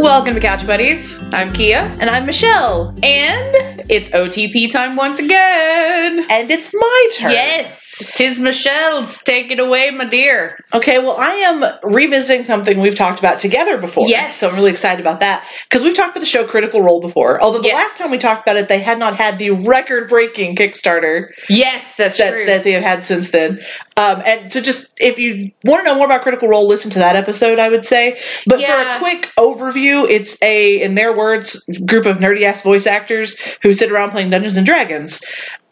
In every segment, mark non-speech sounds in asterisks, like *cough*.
Welcome to Couch Buddies. I'm Kia, And I'm Michelle. and it's OTP time once again. And it's my turn. Yes, tis Michelle's. Take it away, my dear. Okay, well, I am revisiting something we've talked about together before. Yes. So I'm really excited about that. Because we've talked about the show Critical Role before. Although the Yes. last time we talked about it, they had not had the record breaking Kickstarter Yes, that's that, true. that they have had since then. Um, and so just, if you want to know more about Critical Role, listen to that episode, I would say. But Yeah. for a quick overview, it's a, in their words, group of nerdy ass voice actors who sit around playing Dungeons and Dragons.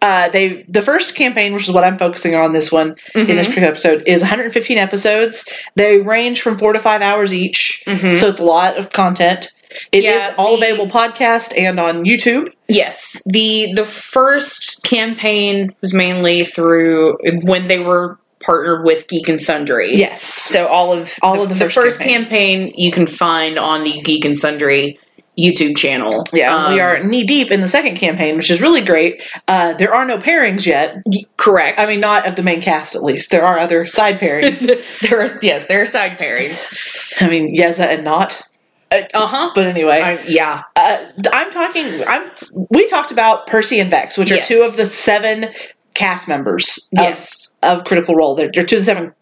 Uh, they the first campaign, which is what I'm focusing on this one in this Mhm. particular episode, is 115 episodes. They range from four to five hours each, Mhm. so it's a lot of content. It is Yeah, all the- available podcast and on YouTube. yes, the the first campaign was mainly through when they were partnered with Geek and Sundry. Yes, So all of All of the first first campaign. campaign you can find on the Geek and Sundry YouTube channel. yeah. we Um, are knee deep in the second campaign, which is really great. Uh, there are no pairings yet. correct. I mean, Nott of the main cast, at least. There are other side pairings. *laughs* there are yes, there are side pairings. I mean, Yeza and not. Uh huh. But anyway, yeah. uh, I'm talking. I'm. We talked about Percy and Vex, which are Yes. two of the seven cast members. Of, Yes. Of Critical Role, they're, they're two of the seven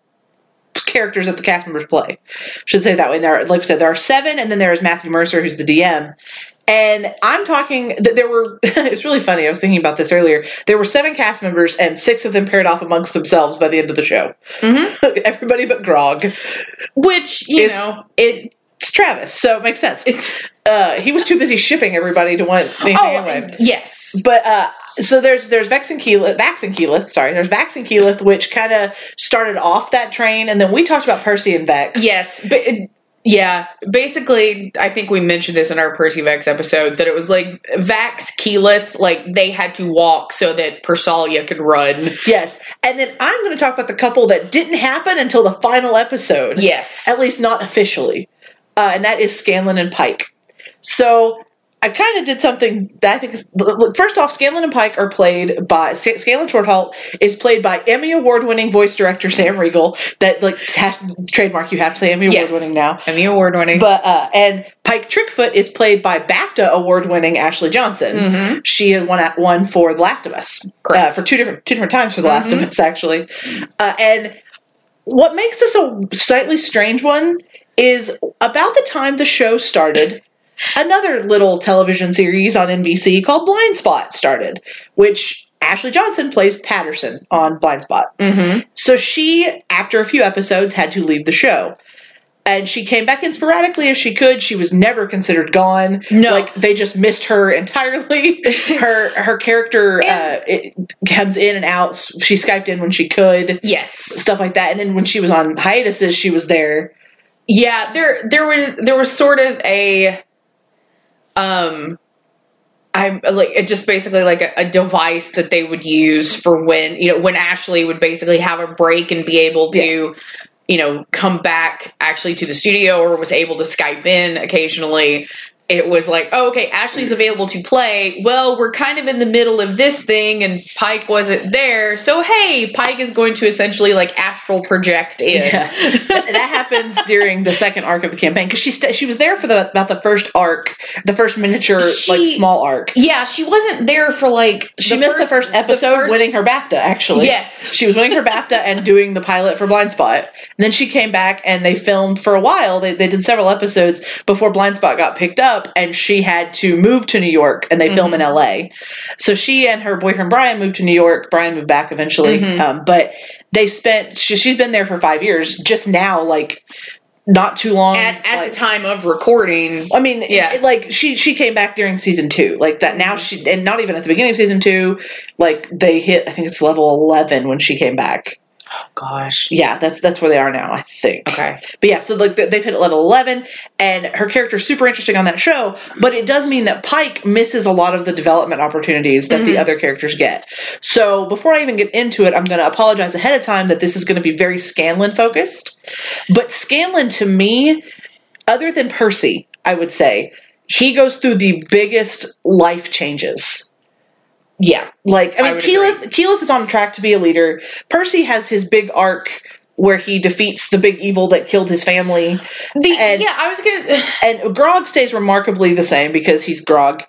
characters that the cast members play. Should say it that way. And there, are, like I said, there are seven, and then there is Matthew Mercer, who's the DM. And I'm talking that there were. *laughs* it's really funny. I was thinking about this earlier. There were seven cast members, and six of them paired off amongst themselves by the end of the show. Mhm. *laughs* Everybody but Grog. Which you Is- know it. It's Travis, so it makes sense. It's, Uh, he was too busy shipping everybody to want anything oh anyway. yes. But uh, so there's there's Vex and Vax and Keyleth. Sorry, there's Vax and Keyleth, which kind of started off that train, and then we talked about Percy and Vex. Yes, but it- yeah, basically, I think we mentioned this in our Percy Vex episode that it was like Vax Keyleth, like they had to walk so that Persalia could run. Yes, and then I'm going to talk about the couple that didn't happen until the final episode. Yes, at least not officially, uh, and that is Scanlan and Pike. So I kind of did something that I think is look, first off, Scanlan and Pike are played by Sc- Scanlan Shorthalt is played by Emmy award winning voice director Sam Riegel. That like has, trademark you have to say Emmy Yes. award winning now. Emmy award winning. But uh, and Pike Trickfoot is played by BAFTA award winning Ashley Johnson. Mhm. She had won at one for The Last of Us Correct. uh, for two different two different times for The Last Mhm. of Us actually. Uh, and what makes this a slightly strange one is about the time the show started. Another little television series on NBC called Blindspot started, which Ashley Johnson plays Patterson on Blindspot. hmm So she, after a few episodes, had to leave the show. And she came back in sporadically as she could. She was never considered gone. No. like they just missed her entirely. *laughs* her her character uh, it comes in and out. She skyped in when she could, Yes, stuff like that. And then when she was on hiatuses, she was there. yeah. There, there was there was sort of a, um, I like it just basically like a, a device that they would use for when you know when Ashley would basically have a break and be able to. You know, come back actually to the studio or was able to Skype in occasionally. It was like, oh, okay, Ashley's available to play. Well, we're kind of in the middle of this thing, and Pike wasn't there. So, hey, Pike is going to essentially like astral project in. Yeah. that, that happens *laughs* during the second arc of the campaign because she st- she was there for the about the first arc, the first miniature She- like small arc. Yeah, she wasn't there for like She missed the first episode first- winning her BAFTA, actually. Yes. She was winning her BAFTA and doing the pilot for Blindspot. And then she came back and they filmed for a while. They, they did several episodes before Blindspot got picked up and she had to move to New York and they film Mm-hmm. in LA. So she and her boyfriend Brian moved to New York. Brian moved back eventually. Mhm. Um, but they spent, she, she's been there for five years. Just now, like, not too long. At, at like- the time of recording, I mean, Yeah. it- like she she came back during season two, like that. Now she and not even at the beginning of season two, like they hit. I think it's level eleven when she came back. Gosh. Yeah, that's that's where they are now. I think. Okay. But yeah, so like they- they've hit level eleven, and her character's super interesting on that show. But it does mean that Pike misses a lot of the development opportunities that the Mhm. other characters get. So before I even get into it, I'm going to apologize ahead of time that this is going to be very Scanlan focused. But Scanlan, to me, other than Percy, I would say he goes through the biggest life changes. Yeah. Like I I mean, would Keyleth Keyleth is on track to be a leader. Percy has his big arc where he defeats the big evil that killed his family. The, And- yeah, I was gonna. *laughs* And Grog stays remarkably the same because he's Grog.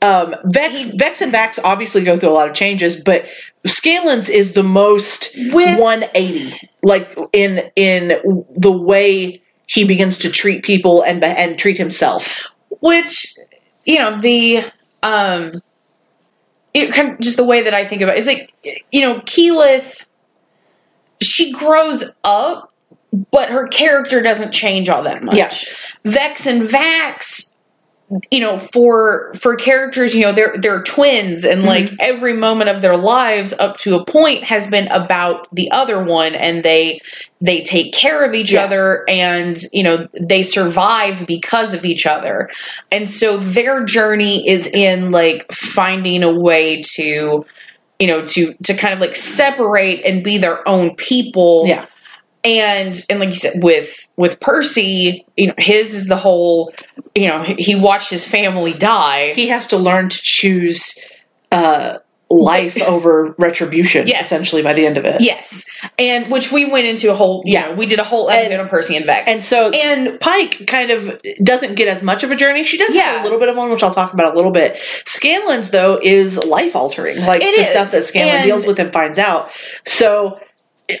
Um, Vex, He- Vex and Vax obviously go through a lot of changes, but Scanlan's is the most With- 180, like in in the way he begins to treat people and and treat himself. which you know the um it kind of just the way that i think about it is like you know keyleth she grows up but her character doesn't change all that much Yeah. vex and vax you know for for characters you know they're they're twins and mm-hmm. like every moment of their lives up to a point has been about the other one and they they take care of each Yeah. other and you know they survive because of each other and so their journey is in like finding a way to you know to to kind of like separate and be their own people Yeah. And and like you said with with percy you know his is the whole you know he watched his family die He has to learn to choose uh, life *laughs* over retribution, Yes. essentially, by the end of it. yes and which we went into a whole you Yeah. know we did a whole episode on percy and beck And so and Pike kind of doesn't get as much of a journey. She does have Yeah. a little bit of one, which I'll talk about a little bit. Scanlan's though is life altering, like It the is. stuff that Scanlan And- deals with and finds out. So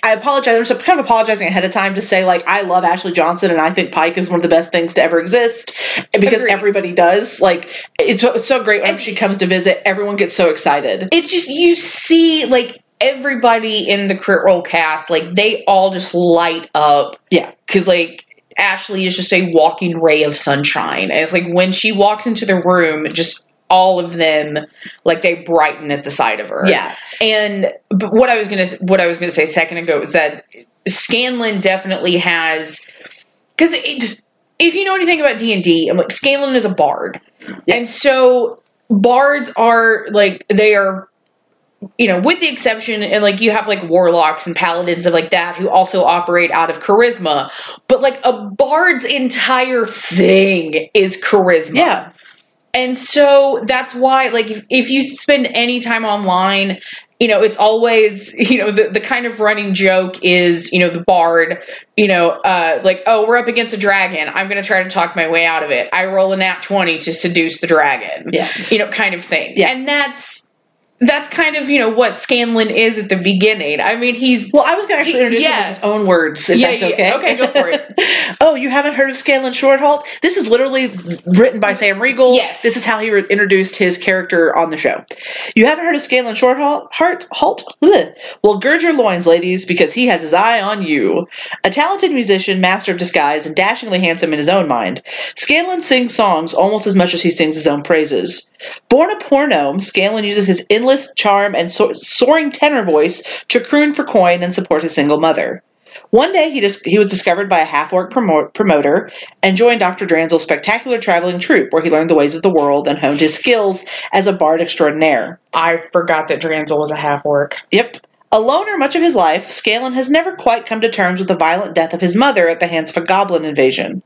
I apologize. I'm just kind of apologizing ahead of time to say like I love Ashley Johnson and I think Pike is one of the best things to ever exist because Agreed. everybody does. Like it's so, it's so great when she comes to visit. Everyone gets so excited. it's just you see like everybody in the crit role cast like they all just light up Yeah. because like ashley is just a walking ray of sunshine and it's like when she walks into the room just all of them like they brighten at the sight of her Yeah. and but what i was gonna what i was gonna say a second ago is that scanlan definitely has because if you know anything about d&d i'm like scanlan is a bard. And so bards are like they are you know with the exception and like you have like warlocks and paladins and like that who also operate out of charisma. But like a bard's entire thing is charisma. Yeah. And so that's why, like, if, if you spend any time online, you know, it's always, *laughs* you know, the, the kind of running joke is, you know, the bard, you know, uh, like, oh, we're up against a dragon. I'm going to try to talk my way out of it. I roll a nat 20 to seduce the dragon. Yeah. You know, kind of thing. Yeah. And that's, that's kind of, you know, what Scanlan is at the beginning. I mean, he's, Well, I was going to actually introduce him Yeah. with his own words, if Yeah, that's yeah, okay. okay, go for it. *laughs* oh, you haven't heard of Scanlan Shorthalt? This is literally written by Sam Riegel. Yes. This is how he re- introduced his character on the show. You haven't heard of Scanlan Shorthalt? Heart, halt? Well, gird your loins, ladies, because he has his eye on you. A talented musician, master of disguise, and dashingly handsome in his own mind, Scanlan sings songs almost as much as he sings his own praises. Born a poor gnome, Scanlan uses his endless charm and so- soaring tenor voice to croon for coin and support his single mother. One day, he, dis- he was discovered by a half orc promo- promoter and joined Dr. Dranzel's spectacular traveling troupe, where he learned the ways of the world and honed his skills as a bard extraordinaire. I forgot that Dranzel was a half orc. Yep. A loner much of his life, Scanlan has never quite come to terms with the violent death of his mother at the hands of a goblin invasion.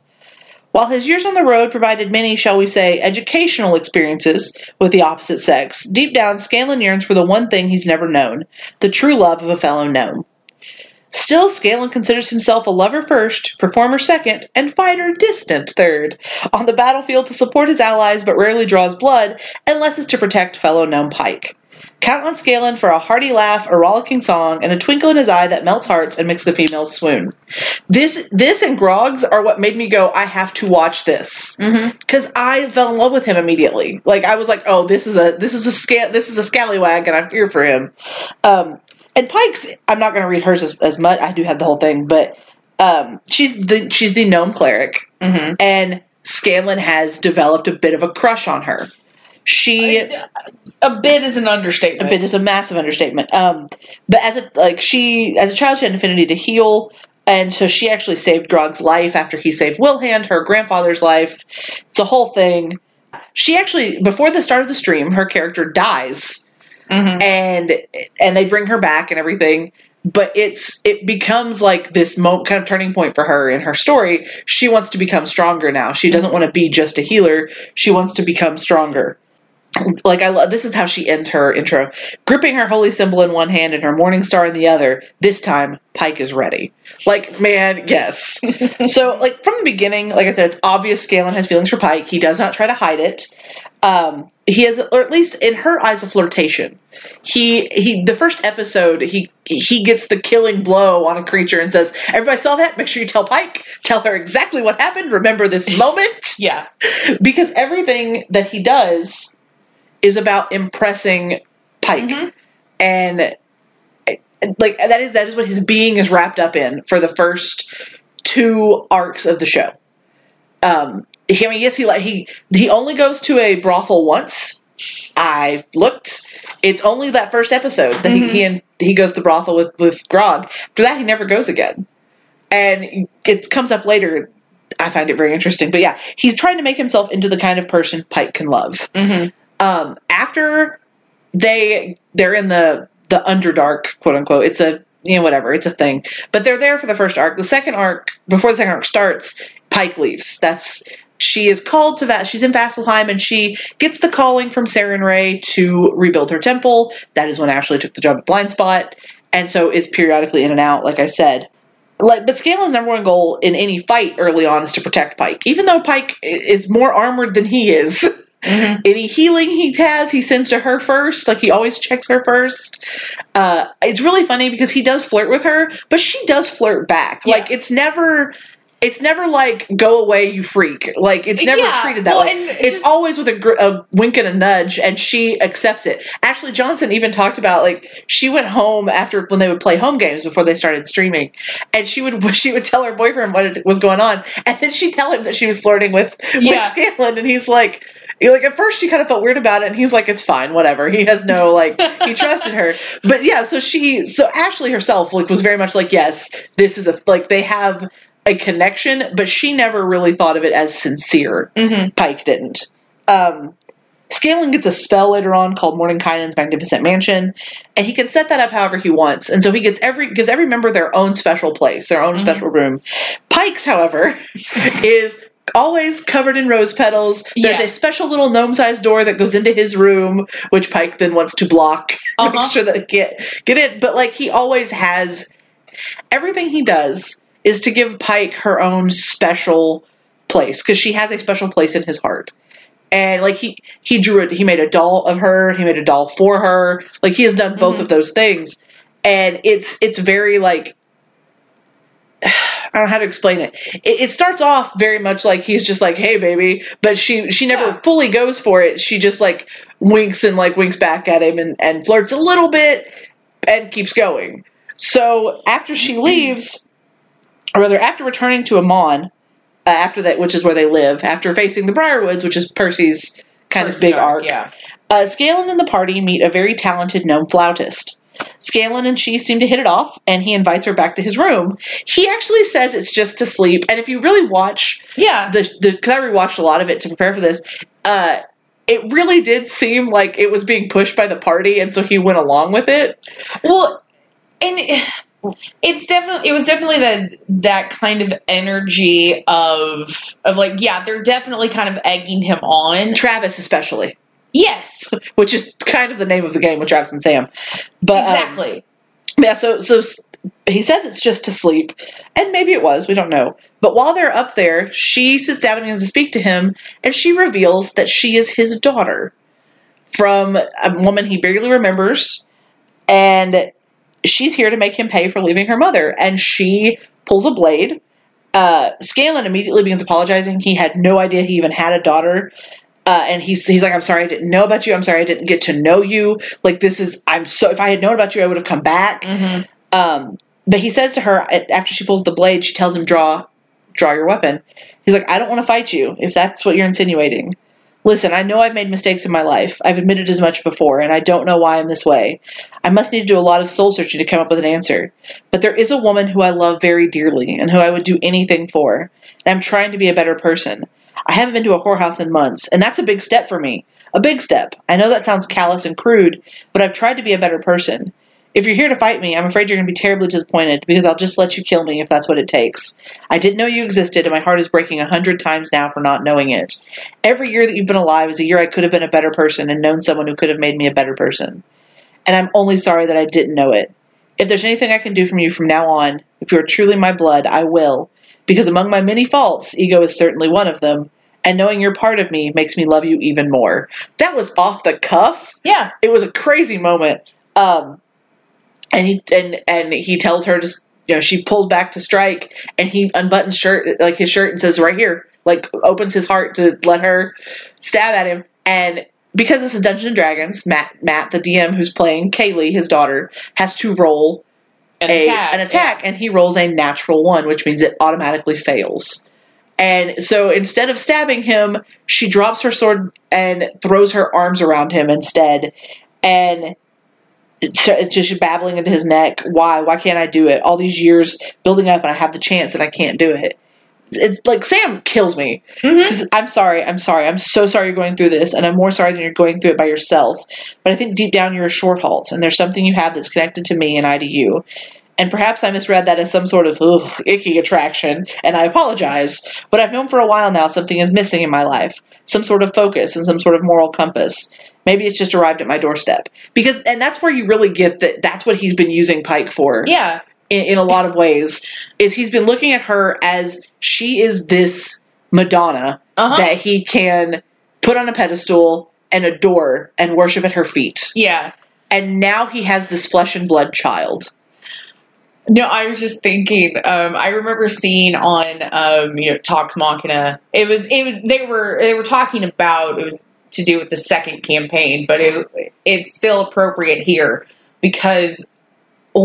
While his years on the road provided many, shall we say, educational experiences with the opposite sex, deep down Scanlan yearns for the one thing he's never known the true love of a fellow gnome. Still, Scanlan considers himself a lover first, performer second, and fighter distant third. On the battlefield to support his allies, but rarely draws blood unless it's to protect fellow gnome Pike. Count on Scanlan for a hearty laugh, a rollicking song, and a twinkle in his eye that melts hearts and makes the females swoon. This, this, and Grogs are what made me go. I have to watch this Mm-hmm. because I fell in love with him immediately. Like I was like, oh, this is a this is a sca- this is a scallywag, and I'm here for him. Um, and Pike's, I'm not going to read hers as, as much. I do have the whole thing, but um, she's the she's the gnome cleric, Mm-hmm. and Scanlan has developed a bit of a crush on her. She A bit is an understatement. a bit is a massive understatement. Um, but as a like she as a child, she had an affinity to heal, and so she actually saved Grog's life after he saved Wilhand, her grandfather's life. It's a whole thing. She actually before the start of the stream, her character dies, Mhm. and and they bring her back and everything. But it's it becomes like this mo- kind of turning point for her in her story. She wants to become stronger now. She doesn't want to be just a healer. She wants to become stronger. Like I love this is how she ends her intro. Gripping her holy symbol in one hand and her morning star in the other, this time Pike is ready. Like, man, yes. *laughs* so, like from the beginning, like I said, it's obvious Scanlan has feelings for Pike. He does not try to hide it. Um, he has, or at least in her eyes, a flirtation. He he. The first episode, he he gets the killing blow on a creature and says, "Everybody saw that. Make sure you tell Pike. Tell her exactly what happened. Remember this *laughs* moment." Yeah. because everything that he does is about impressing Pike, Mhm. and like that is that is what his being is wrapped up in for the first two arcs of the show. Um, he, I mean, yes, he like he he only goes to a brothel once. I looked. It's only that first episode that Mhm. he he, he goes to the brothel with with Grog. After that, he never goes again, and it comes up later. I find it very interesting, but yeah, he's trying to make himself into the kind of person Pike can love hmm um, after they they're in the the underdark quote unquote. It's a you know whatever it's a thing. But they're there for the first arc. The second arc before the second arc starts pike leaves. That's she is called to Va- she's in vasselheim and she gets the calling from Sarenrae to rebuild her temple. That is when ashley took the job at blind spot. And so is periodically in and out like i said. Like but Scanlan's number one goal in any fight early on is to protect pike. Even though pike is more armored than he is *laughs* hmm any healing he has, he sends to her first. Like he always checks her first. Uh, it's really funny because he does flirt with her, but she does flirt back. Yeah. Like it's never. It's never like go away, you freak. Like it's never Yeah, treated that well, way. It's just- always with a, gr- a wink and a nudge, and she accepts it. Ashley Johnson even talked about like she went home after when they would play home games before they started streaming, and she would *laughs* she would tell her boyfriend what it, was going on, and then she'd tell him that she was flirting with Yeah. with Scanlan, and he's like, like at first she kind of felt weird about it, and he's like, it's fine, whatever. He has no like he trusted her, but yeah. So she, so Ashley herself like was very much like, yes, this is a like they have a connection, but she never really thought of it as sincere. hmm Pike didn't. Um, Scanlan gets a spell later on called Mordenkainen's Magnificent Mansion, and he can set that up however he wants. And so he gets every gives every member their own special place, their own Mhm. special room. Pike's, however, *laughs* is always covered in rose petals. There's Yeah. a special little gnome-sized door that goes into his room, which Pike then wants to block, *laughs* Uh-huh. make sure that it get get it. But like he always has, everything he does is to give Pike her own special place because she has a special place in his heart. And like he he drew it, he made a doll of her, he made a doll for her. Like he has done both Mhm. of those things, and it's it's very like I don't know how to explain it. it. It starts off very much like he's just like, "Hey, baby," but she she never Yeah. fully goes for it. She just like winks and like winks back at him and and flirts a little bit and keeps going. So after she leaves, or rather after returning to Emon, uh, after that, which is where they live, after facing the Briarwoods, which is Percy's kind of big arc, arc, Yeah. uh, Scanlan and the party meet a very talented gnome flautist. Scanlan and she seem to hit it off, and he invites her back to his room. He actually says it's just to sleep, and if you really watch Yeah. the the because I rewatched a lot of it to prepare for this, uh, it really did seem like it was being pushed by the party, and so he went along with it. Well, and it's definitely it was definitely that that kind of energy of of like yeah they're definitely kind of egging him on. Travis, especially, Yes, *laughs* which is kind of the name of the game with Travis and Sam, but um, exactly. Yeah, so so he says it's just to sleep, and maybe it was. We don't know. But while they're up there, she sits down and begins to speak to him, and she reveals that she is his daughter from a woman he barely remembers, and she's here to make him pay for leaving her mother. And she pulls a blade. Uh, Scanlan immediately begins apologizing. He had no idea he even had a daughter. Uh, and he's he's like, I'm sorry, I didn't know about you. I'm sorry, I didn't get to know you. Like this is, I'm so. If I had known about you, I would have come back. hmm Um, but he says to her after she pulls the blade, she tells him, "Draw, draw your weapon." He's like, "I don't want to fight you. If that's what you're insinuating, listen. I know I've made mistakes in my life. I've admitted as much before, and I don't know why I'm this way. I must need to do a lot of soul searching to come up with an answer. But there is a woman who I love very dearly, and who I would do anything for. And I'm trying to be a better person. I haven't been to a whorehouse in months, and that's a big step for me. A big step. I know that sounds callous and crude, but I've tried to be a better person." If you're here to fight me, I'm afraid you're going to be terribly disappointed because I'll just let you kill me if that's what it takes. I didn't know you existed, and my heart is breaking a hundred times now for not knowing it. Every year that you've been alive is a year I could have been a better person and known someone who could have made me a better person. And I'm only sorry that I didn't know it. If there's anything I can do for you from now on, if you are truly my blood, I will. Because among my many faults, ego is certainly one of them. And knowing you're part of me makes me love you even more. That was off the cuff Yeah. it was a crazy moment. Um, and he and and he tells her to, you know, she pulls back to strike, and he unbuttons shirt like his shirt and says, "Right here," like opens his heart to let her stab at him. And because this is Dungeons and Dragons, Matt Matt the DM who's playing Kaylie, his daughter, has to roll An a, attack. an attack, and he rolls a natural one, which means it automatically fails. And so instead of stabbing him, she drops her sword and throws her arms around him instead. And it's just babbling into his neck. Why? Why can't I do it? All these years building up, and I have the chance, and I can't do it. It's like Sam kills me. Mhm. Says, I'm sorry. I'm sorry. I'm so sorry you're going through this, and I'm more sorry than you're going through it by yourself. But I think deep down you're a short halt, and there's something you have that's connected to me and I to you. And perhaps I misread that as some sort of ugh, icky attraction, and I apologize. But I've known for a while now something is missing in my life some sort of focus and some sort of moral compass. Maybe it's just arrived at my doorstep. Because, and that's where you really get that that's what he's been using Pike for Yeah. In, in a lot of ways, is he's been looking at her as she is this Madonna Uh-huh. that he can put on a pedestal and adore and worship at her feet. yeah. And now he has this flesh and blood child. No, I was just thinking. Um, I remember seeing on, um, you know, Talks Machina. It was, it was. They were, they were talking about. It was to do with the second campaign, but it, it's still appropriate here because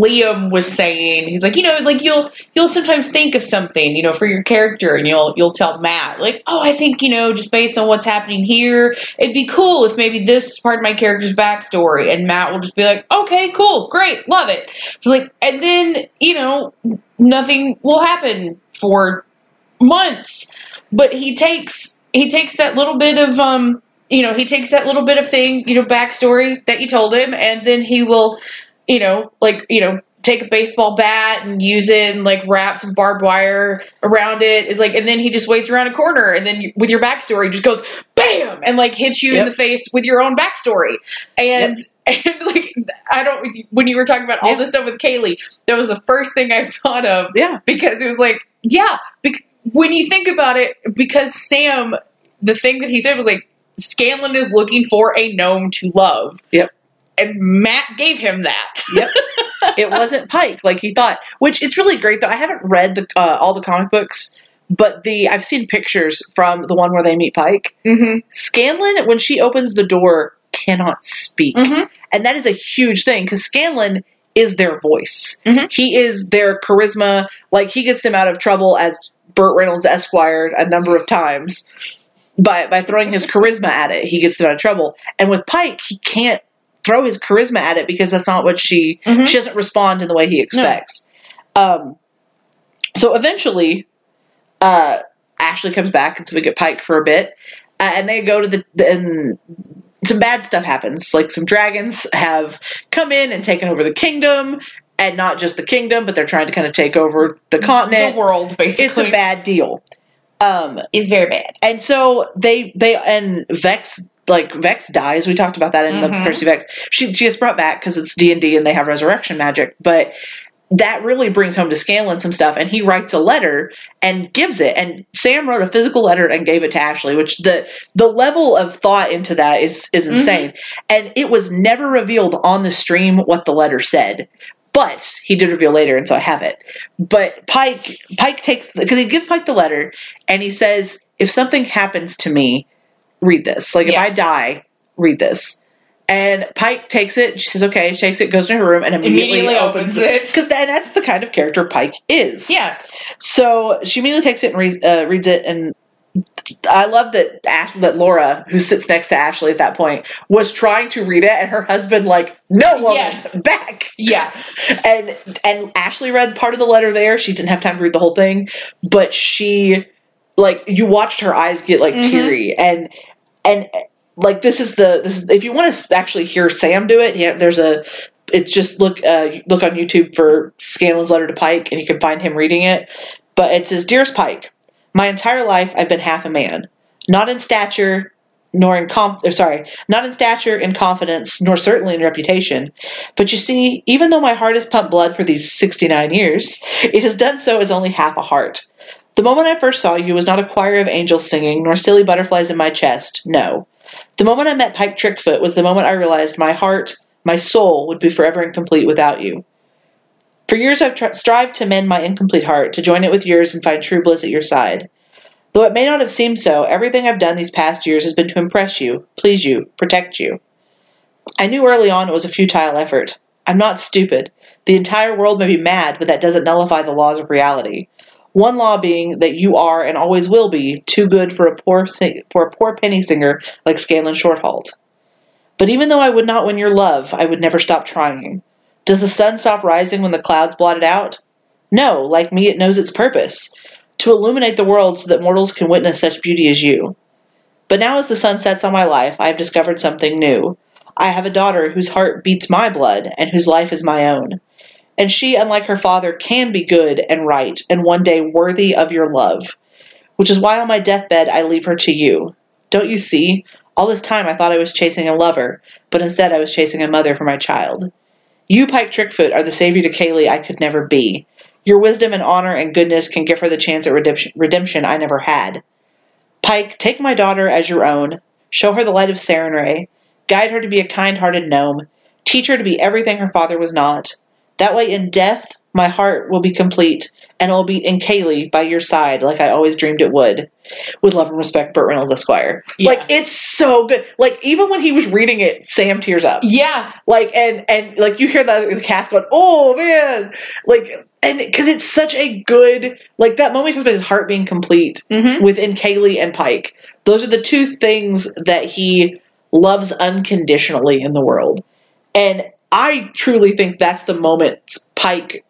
Liam was saying he's like, you know, like you'll you'll sometimes think of something, you know, for your character, and you'll you'll tell Matt like, oh, I think you know, just based on what's happening here, it'd be cool if maybe this is part of my character's backstory, and Matt will just be like, okay, cool, great, love it. It's like, and then you know, nothing will happen for months, but he takes he takes that little bit of um. You know, he takes that little bit of thing, you know, backstory that you told him, and then he will you know, like, you know, take a baseball bat and use it and like wrap some barbed wire around it. Is like, and then he just waits around a corner and then you, with your backstory just goes bam and like hits you in the face with your own backstory. And, *laughs* and like, I don't, when you were talking about all Yeah. this stuff with Kaylie, that was the first thing I thought of Yeah. because it was like, yeah, bec- when you think about it, because Sam, the thing that he said was like, Scanlan is looking for a gnome to love. Yep. And Matt gave him that. Yep. *laughs* it wasn't Pike like he thought. Which it's really great though. I haven't read the uh, all the comic books, but the I've seen pictures from the one where they meet Pike. Mm-hmm. Scanlan, when she opens the door, cannot speak, Mhm. and that is a huge thing because Scanlan is their voice. Mhm. He is their charisma. Like he gets them out of trouble as Burt Reynolds Esquire a number of times by by throwing his charisma at it. He gets them out of trouble. And with Pike, he can't throw his charisma at it because that's not what she Mhm. she doesn't respond in the way he expects. Um, so eventually, uh, Ashley comes back, and so we get Pike for a bit, uh, and they go to the, the and some bad stuff happens. Like some dragons have come in and taken over the kingdom, and not just the kingdom, but they're trying to kind of take over the continent. The world, basically, it's a bad deal. Um, is very bad. and so they they and Vex like Vex dies. We talked about that in the Mhm. Percy Vex. She she gets brought back because it's D and D and they have resurrection magic, but that really brings home to Scanlan some stuff, and he writes a letter and gives it. And Sam wrote a physical letter and gave it to Ashley, which the the level of thought into that is is insane. And it was never revealed on the stream what the letter said. But he did reveal later, and so I have it. But Pike, Pike takes because he gives Pike the letter, and he says, "If something happens to me, read this. Like if I die, read this." And Pike takes it. She says, "Okay." She takes it, goes to her room, and immediately, Immediately opens, opens it. because that's the kind of character Pike is. Yeah, So she immediately takes it and reads, uh, reads it, and I love that Ash, that Laura, who sits next to Ashley at that point, was trying to read it, and her husband like, "No, woman, Yeah. back." yeah, And and Ashley read part of the letter there. She didn't have time to read the whole thing, but she like you watched her eyes get like Mhm. teary, and and like this is the this is, if you want to actually hear Sam do it, yeah, there's a it's just look uh, look on YouTube for Scanlan's letter to Pike, and you can find him reading it. But it says, "Dearest Pike, my entire life I've been half a man, not in stature." Nor in conf- or sorry, not in stature, in confidence, nor certainly in reputation. But you see, even though my heart has pumped blood for these sixty-nine years, it has done so as only half a heart. The moment I first saw you was not a choir of angels singing, nor silly butterflies in my chest. No. The moment I met Pike Trickfoot was the moment I realized my heart, my soul, would be forever incomplete without you. For years I've tr- strived to mend my incomplete heart, to join it with yours and find true bliss at your side. Though it may not have seemed so, everything I've done these past years has been to impress you, please you, protect you. I knew early on it was a futile effort. I'm not stupid. The entire world may be mad, but that doesn't nullify the laws of reality. One law being that you are and always will be too good for a poor sing- for a poor penny singer like Scanlan Shorthalt. But even though I would not win your love, I would never stop trying. Does the sun stop rising when the clouds blot it out? No, like me, it knows its purpose to illuminate the world so that mortals can witness such beauty as you. But now, as the sun sets on my life, I have discovered something new. I have a daughter whose heart beats my blood and whose life is my own. And she, unlike her father, can be good and right and one day worthy of your love. Which is why on my deathbed I leave her to you. Don't you see? All this time I thought I was chasing a lover, but instead I was chasing a mother for my child. You, Pike Trickfoot, are the savior to Kaylie I could never be. Your wisdom and honor and goodness can give her the chance at redemption, I never had. Pike, take my daughter as your own. Show her the light of Sarenrae. Guide her to be a kind hearted gnome. Teach her to be everything her father was not. That way, in death, my heart will be complete, and I'll be in Kaylie by your side, like I always dreamed it would. With love and respect, Burt Reynolds Esquire. Yeah. Like it's so good. Like even when he was reading it, Sam tears up. Yeah. Like and and like you hear the, the cast going, "Oh man!" Like and because it's such a good like that moment about his heart being complete Mm-hmm. within Kaylie and Pike. Those are the two things that he loves unconditionally in the world. And I truly think that's the moment Pike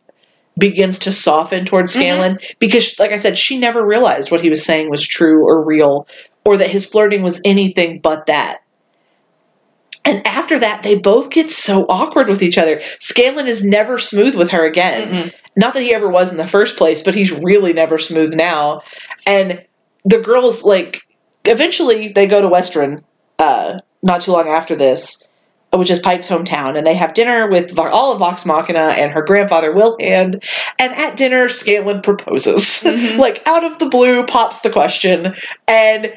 begins to soften towards Scanlan because, like I said, she never realized what he was saying was true or real or that his flirting was anything but that. And after that, they both get so awkward with each other. Scanlan is never smooth with her again. Mm-mm. Not that he ever was in the first place, but he's really never smooth now. And the girls, like, eventually they go to Western uh, not too long after this, which is Pike's hometown, and they have dinner with all of Vox Machina and her grandfather Wilhand. And at dinner, Scanlan proposes. Mhm. *laughs* like, out of the blue pops the question, and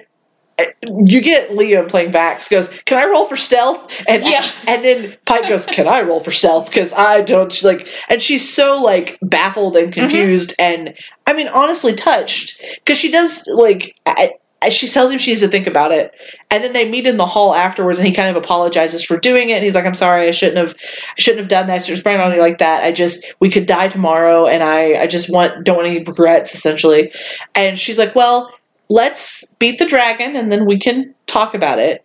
uh, you get Liam playing Vax goes, "Can I roll for stealth?" And Yeah. and then Pike goes, "Can I roll for stealth?" Because I don't she's like, and she's so like baffled and confused, and I mean honestly touched because she does like. I- she tells him she needs to think about it, and then they meet in the hall afterwards, and he kind of apologizes for doing it. And he's like, "I'm sorry, I shouldn't have, I shouldn't have done that. She was praying on me like that. I just, we could die tomorrow, and I, I just want, don't want any regrets, essentially." And she's like, "Well, let's beat the dragon and then we can talk about it.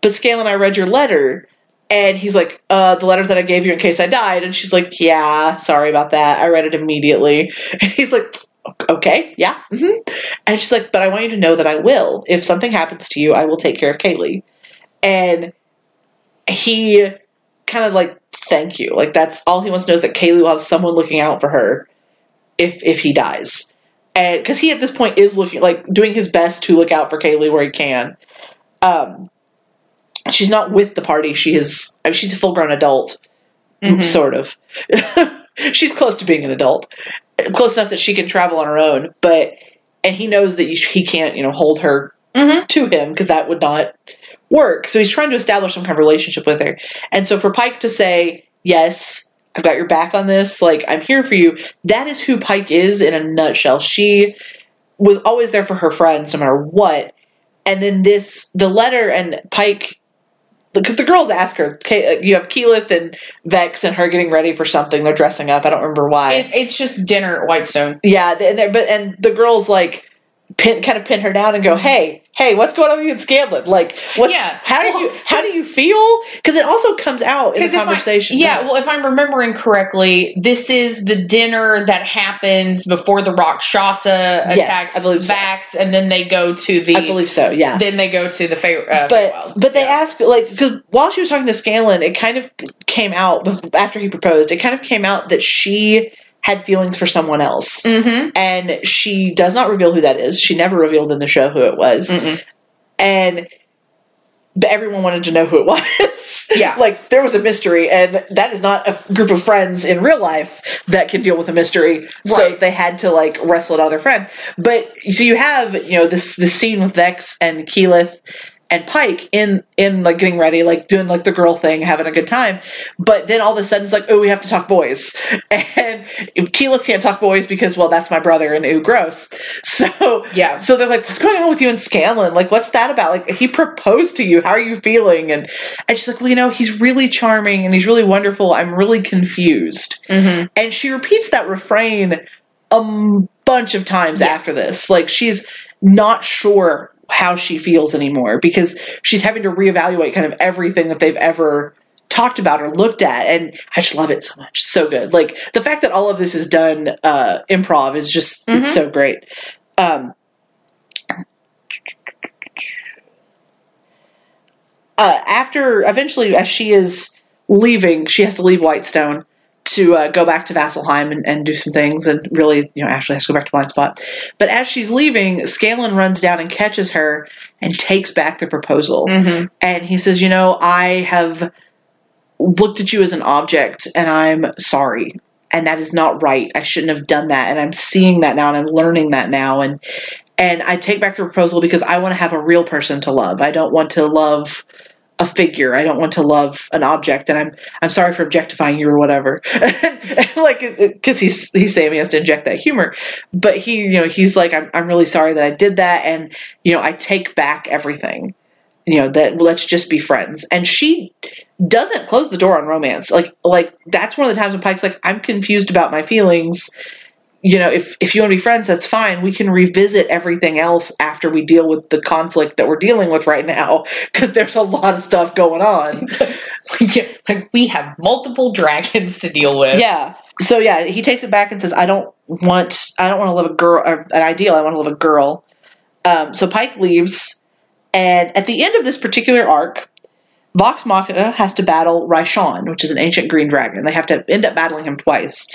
But Scanlan, I read your letter. And he's like, uh, the letter that I gave you in case I died. And she's like, yeah, sorry about that. I read it immediately. *laughs* And he's like, okay, yeah. hmm And she's like, but I want you to know that I will. If something happens to you, I will take care of Kaylie. And he kind of like, thank you. Like, that's all he wants to know is that Kaylie will have someone looking out for her if if he dies and because he at this point is looking like doing his best to look out for Kaylie where he can. Um, she's not with the party. She is. I mean, she's a full grown adult, Mhm. sort of. *laughs* she's close to being an adult, close enough that she can travel on her own. But and he knows that he can't, you know, hold her Mhm. to him because that would not work. So he's trying to establish some kind of relationship with her. And so for Pike to say, yes, I've got your back on this, like, I'm here for you, that is who Pike is in a nutshell. She was always there for her friends no matter what. And then this, the letter and Pike, because the girls ask her, uh, you have Keyleth and Vex and her getting ready for something. They're dressing up. I don't remember why. It, it's just dinner at Whitestone. Yeah, but and the girls like pin kind of pin her down and go, "Hey, hey, what's going on with you and Scanlan? Like, what's Yeah. how do Well, you how do you feel?" Because it also comes out in the if I- conversation. yeah, well, if I'm remembering correctly, this is the dinner that happens before the Rakshasa Yes, attacks I believe so. And then they go to the. I believe so. Yeah. Then they go to the Fey, uh, but Feywild. but they Yeah. asked like because while she was talking to Scanlan, it kind of came out after he proposed. It kind of came out that she had feelings for someone else, Mhm. and she does not reveal who that is. She never revealed in the show who it was, Mm-mm. and but everyone wanted to know who it was. *laughs* Yeah. like there was a mystery, and that is not a group of friends in real life that can deal with a mystery. So they had to like wrestle it out of their friend. But so you have you know this this scene with Vex and Keyleth and Pike in in like getting ready, like doing like the girl thing, having a good time. But then all of a sudden it's like, oh, we have to talk boys, *laughs* and Keyleth can't talk boys because well, that's my brother, and ooh, gross. *laughs* So Yeah. so they're like, what's going on with you and Scanlan? Like, what's that about? Like, he proposed to you. How are you feeling? And and she's like, well, you know, he's really charming and he's really wonderful. I'm really confused. Mhm. And she repeats that refrain a bunch of times Yeah. after this. Like, she's not sure how she feels anymore because she's having to reevaluate kind of everything that they've ever talked about or looked at. And i just love it so much. So good. Like the fact that all of this is done uh improv is just it's Mhm. so great. Um uh, after eventually as she is leaving she has to leave whitestone to uh, go back to vasselheim and, and do some things and really you know ashley has to go back to blind spot. But as she's leaving scanlan runs down and catches her and takes back the proposal. Mhm. and he says you know i have looked at you as an object and i'm sorry. And that is not right. I shouldn't have done that. And i'm seeing that now and i'm learning that now. And and i take back the proposal because i want to have a real person to love. I don't want to love a figure. I don't want to love an object and i'm i'm sorry for objectifying you or whatever. *laughs* Like because he's he's saying he has to inject that humor. But he you know he's like I'm, I'm really sorry that i did that and you know i take back everything. You know that let's just be friends. And she doesn't close the door on romance. Like like that's one of the times when pike's like i'm confused about my feelings you know if if you want to be friends that's fine. We can revisit everything else after we deal with the conflict that we're dealing with right now because there's a lot of stuff going on. *laughs* Yeah, like we have multiple dragons to deal with. yeah. So yeah he takes it back and says i don't want i don't want to live a girl or an ideal i want to live a girl. Um, so pike leaves and at the end of this particular arc Vox Machina has to battle Raishan, which is an ancient green dragon. They have to end up battling him twice.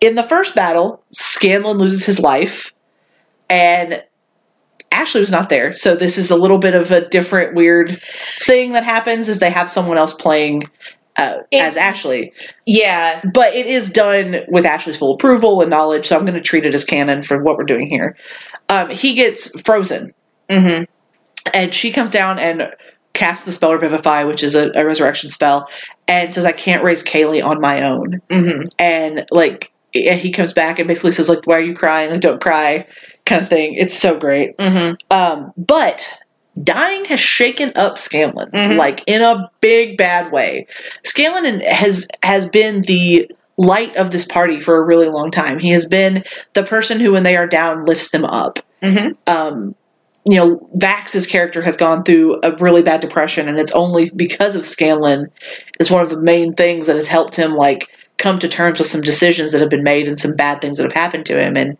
In the first battle, Scanlan loses his life, and Ashley was not there. So this is a little bit of a different, weird thing that happens. Is they have someone else playing uh, It- as Ashley, Yeah. but it is done with Ashley's full approval and knowledge. So I'm going to treat it as canon for what we're doing here. Um, he gets frozen hmm and she comes down and casts the spell Revivify, which is a, a resurrection spell, and says, "I can't raise Kaylie on my own." hmm And like, and he comes back and basically says, "Like, why are you crying? Like, don't cry," kind of thing. It's so great. hmm Um, but dying has shaken up Scanlan, Mhm. like in a big bad way. Scanlan has has been the light of this party for a really long time. He has been the person who, when they are down, lifts them up hmm um, you know, Vax's character has gone through a really bad depression, and it's only because of Scanlan is one of the main things that has helped him like come to terms with some decisions that have been made and some bad things that have happened to him, and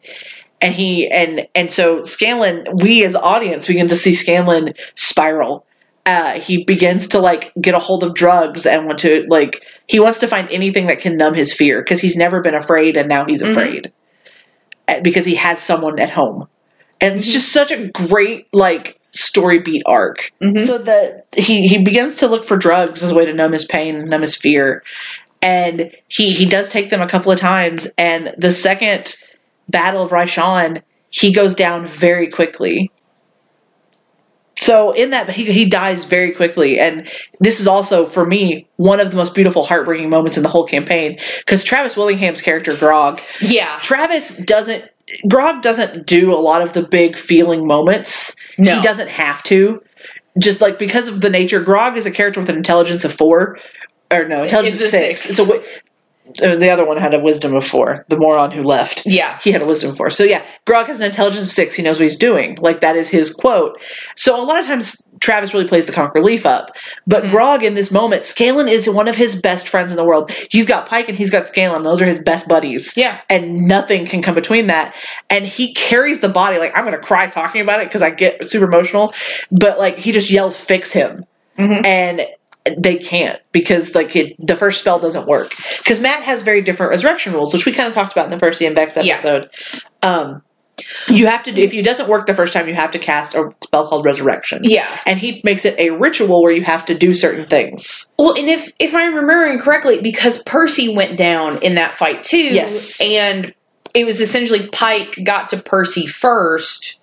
and he and and so Scanlan, we as audience begin to see Scanlan spiral. Uh, he begins to like get a hold of drugs and want to like he wants to find anything that can numb his fear because he's never been afraid and now he's Mhm. afraid Uh, because he has someone at home and it's just such a great like story beat arc. Hmm so that he he begins to look for drugs as a way to numb his pain numb his fear. And he he does take them a couple of times. And the second battle of Raishan he goes down very quickly. So in that he, he dies very quickly. And this is also for me one of the most beautiful heartbreaking moments in the whole campaign. Because travis willingham's character grog Yeah. Travis doesn't Grog doesn't do a lot of the big feeling moments. No. He doesn't have to. Just like because of the nature, Grog is a character with an intelligence of four, or no, intelligence a six. six. It's a the other one had a wisdom of four. The moron who left. Yeah. He had a wisdom of four. So yeah, Grog has an intelligence of six. He knows what he's doing. Like that is his quote. So a lot of times Travis really plays the conquer leaf up. But Mhm. Grog in this moment, Scanlan is one of his best friends in the world. He's got Pike and he's got Scanlan. Those are his best buddies. Yeah. And nothing can come between that. And he carries the body. Like I'm gonna cry talking about it because I get super emotional. But like he just yells, "Fix him!" Mhm. and they can't because like it, the first spell doesn't work because Matt has very different resurrection rules, which we kind of talked about in the Percy and Vex Yeah. episode. Um, you have to do if it doesn't work the first time, you have to cast a spell called Resurrection. Yeah. And he makes it a ritual where you have to do certain things. Well, and if if I'm remembering correctly, because Percy went down in that fight too, Yes. and it was essentially Pike got to Percy first,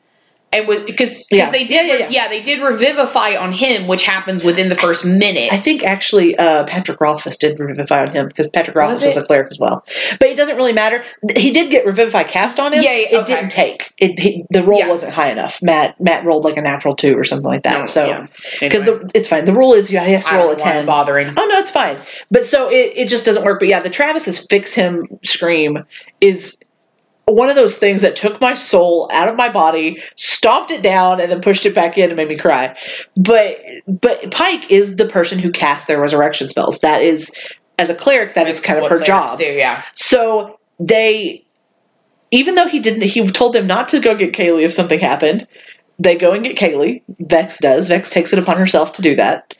and was because Yeah. they did Yeah, yeah, yeah. they did revivify on him, which happens within the first minute. I think actually uh, Patrick Rothfuss did revivify on him because Patrick Rothfuss was, it? a cleric as well. But it doesn't really matter. He did get revivify cast on him. Yeah, yeah, it okay. didn't take. It he, the roll wasn't high enough. Matt Matt rolled like a natural two or something like that. No, so because Anyway, it's fine. The rule is you have has to roll a ten. bothering. Oh no, it's fine. But so it, it just doesn't work. But yeah, the Travis's fix him scream is one of those things that took my soul out of my body, stomped it down, and then pushed it back in and made me cry. But but Pike is the person who casts their resurrection spells. That is as a cleric, that is kind of her job. Do, yeah. So they even though he didn't he told them not to go get Kaylie if something happened, they go and get Kaylie. Vex does. Vex takes it upon herself to do that.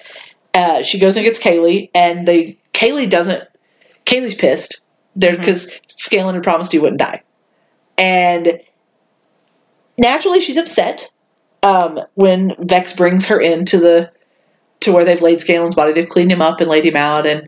Uh, she goes and gets Kaylie, and they Kaylie doesn't. Kaylie's pissed there because Scanlan had promised he wouldn't die, and naturally she's upset um, when Vex brings her into the to where they've laid Scanlan's body. They've cleaned him up and laid him out, and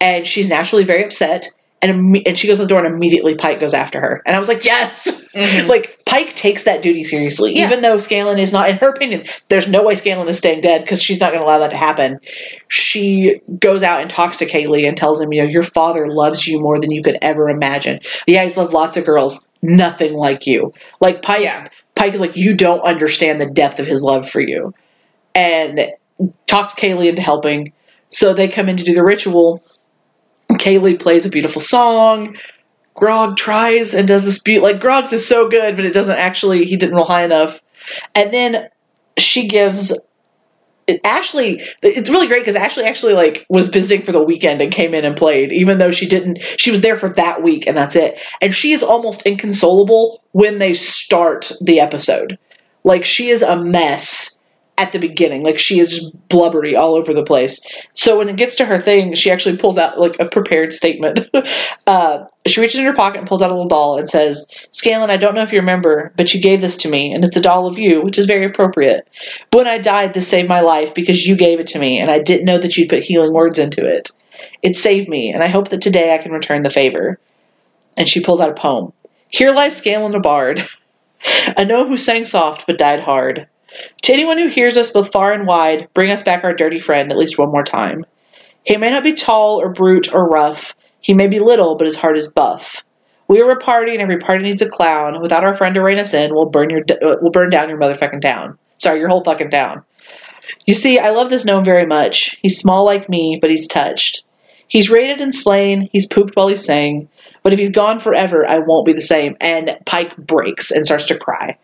and she's naturally very upset. And and she goes to the door, and immediately Pike goes after her. And I was like, yes, Mhm. *laughs* like Pike takes that duty seriously, Yeah. even though Scanlan is not. In her opinion, there's no way Scanlan is staying dead because she's not going to allow that to happen. She goes out and talks to Kaylie and tells him, you know, your father loves you more than you could ever imagine. Yeah, he's loved lots of girls, nothing like you. Like Pike, Yeah. Pike is like, you don't understand the depth of his love for you, and talks Kaylie into helping. So they come in to do the ritual. Kaylie plays a beautiful song. Grog tries and does this beaut like Grog's is so good, but it doesn't actually he didn't roll high enough. And then she gives it, Ashley it's really great because Ashley actually like was visiting for the weekend and came in and played, even though she didn't she was there for that week and that's it. And she is almost inconsolable when they start the episode. Like she is a mess at the beginning. Like she is just blubbery all over the place. So when it gets to her thing, she actually pulls out like a prepared statement. *laughs* uh, she reaches in her pocket and pulls out a little doll and says, Scanlan, I don't know if you remember, but you gave this to me, and it's a doll of you, which is very appropriate. But when I died, this saved my life because you gave it to me, and I didn't know that you'd put healing words into it. It saved me, and I hope that today I can return the favor. And she pulls out a poem. Here lies Scanlan the Bard, *laughs* a gnome who sang soft but died hard. To anyone who hears us both far and wide, bring us back our dirty friend at least one more time. He may not be tall or brute or rough. He may be little, but his heart is buff. We are a party, and every party needs a clown. Without our friend to rein us in, we'll burn your uh, we'll burn down your motherfucking town. Sorry, your whole fucking town. You see, I love this gnome very much. He's small like me, but he's touched. He's raided and slain. He's pooped while he's sang. But if he's gone forever, I won't be the same. And Pike breaks and starts to cry.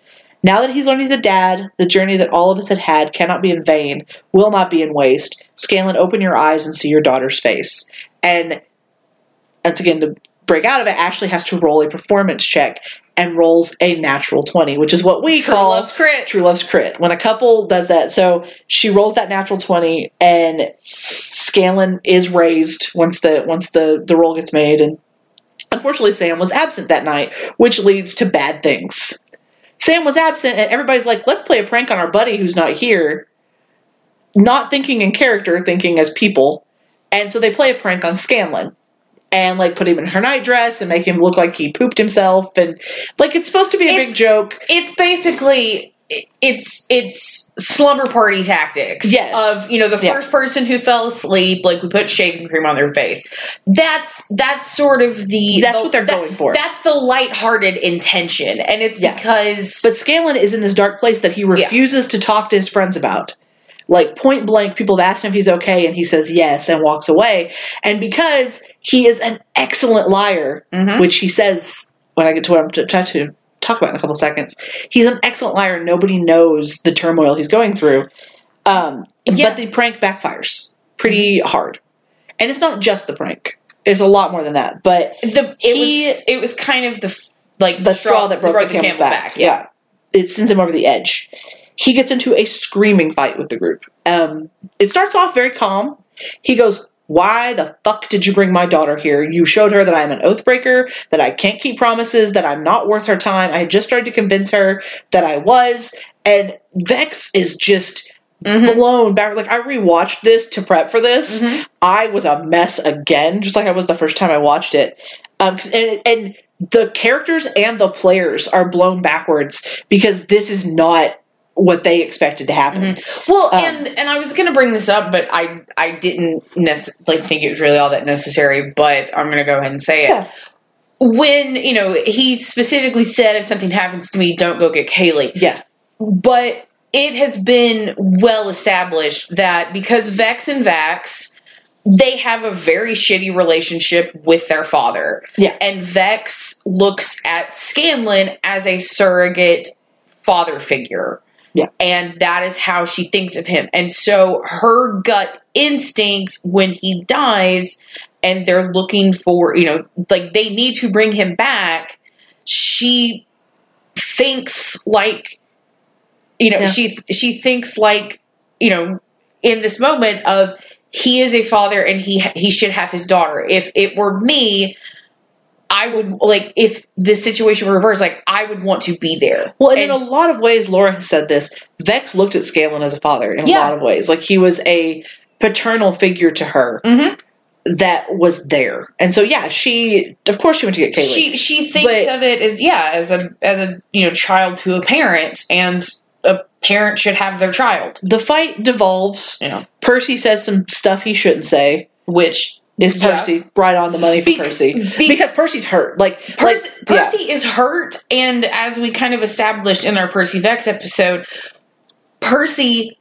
Now that he's learned he's a dad, the journey that all of us had had cannot be in vain, will not be in waste. Scanlan, open your eyes and see your daughter's face. And once again, to break out of it, Ashley has to roll a performance check and rolls a natural 20, which is what we True call love's crit. True Love's Crit. When a couple does that, so she rolls that natural 20 and Scanlan is raised once the once the, the roll gets made and unfortunately Sam was absent that night, which leads to bad things. Sam was absent and everybody's like, let's play a prank on our buddy who's not here. Not thinking in character, thinking as people. And so they play a prank on Scanlan. And like put him in her nightdress and make him look like he pooped himself and like it's supposed to be a It's- big joke. It's basically it's it's slumber party tactics. Yes. Of you know the Yeah. first person who fell asleep, like we put shaving cream on their face. That's that's sort of the That's the- what they're that- going for. That's the lighthearted intention, and it's Yeah. because But Scanlan is in this dark place that he refuses to talk to his friends about. like point blank, people have asked him if he's okay, and he says yes and walks away. And because he is an excellent liar, Mhm. which he says when I get to what I'm t- to talk about in a couple seconds, he's an excellent liar. Nobody knows the turmoil he's going through. Um, Yeah. But the prank backfires pretty hard, and it's not just the prank. It's a lot more than that. But The it He- was it was kind of the like the straw that broke, the, camel's back. Yeah. It sends him over the edge. He gets into a screaming fight with the group. Um, it starts off very calm. He goes, Why the fuck did you bring my daughter here? You showed her that I'm an oath breaker, that I can't keep promises, that I'm not worth her time. I just tried to convince her that I was. And Vex is just Mhm. blown back. Like, I rewatched this to prep for this. Mhm. I was a mess again, just like I was the first time I watched it. Um, and, and the characters and the players are blown backwards because this is not what they expected to happen. Well, Um, and and I was going to bring this up, but I I didn't nece- like think it was really all that necessary. But I'm going to go ahead and say it. Yeah. When you know he specifically said, if something happens to me, don't go get Kaylie. Yeah, But it has been well established that because Vex and Vax, they have a very shitty relationship with their father. Yeah. And Vex looks at Scanlan as a surrogate father figure. Yeah. And that is how she thinks of him. And so her gut instinct when he dies and they're looking for, you know, like they need to bring him back, she thinks like you know, Yeah. she she thinks like, you know, in this moment of he is a father and he he should have his daughter. If it were me, I would like if this situation were reversed, like I would want to be there. Well, and, in a lot of ways, Laura has said this. Vex looked at Scanlan as a father in a lot of ways. Like he was a paternal figure to her Mhm. that was there. And so, yeah, she, of course, she went to get Kaylie. she she thinks But- of it as yeah as a as a you know child to a parent and a parent should have their child the fight devolves. you know Percy says some stuff he shouldn't say. which Is Yeah. Percy right on the money for Bec- Percy? be- because Percy's hurt. Like, Percy, like yeah. Is hurt, and as we kind of established in our Percy Vex episode, Percy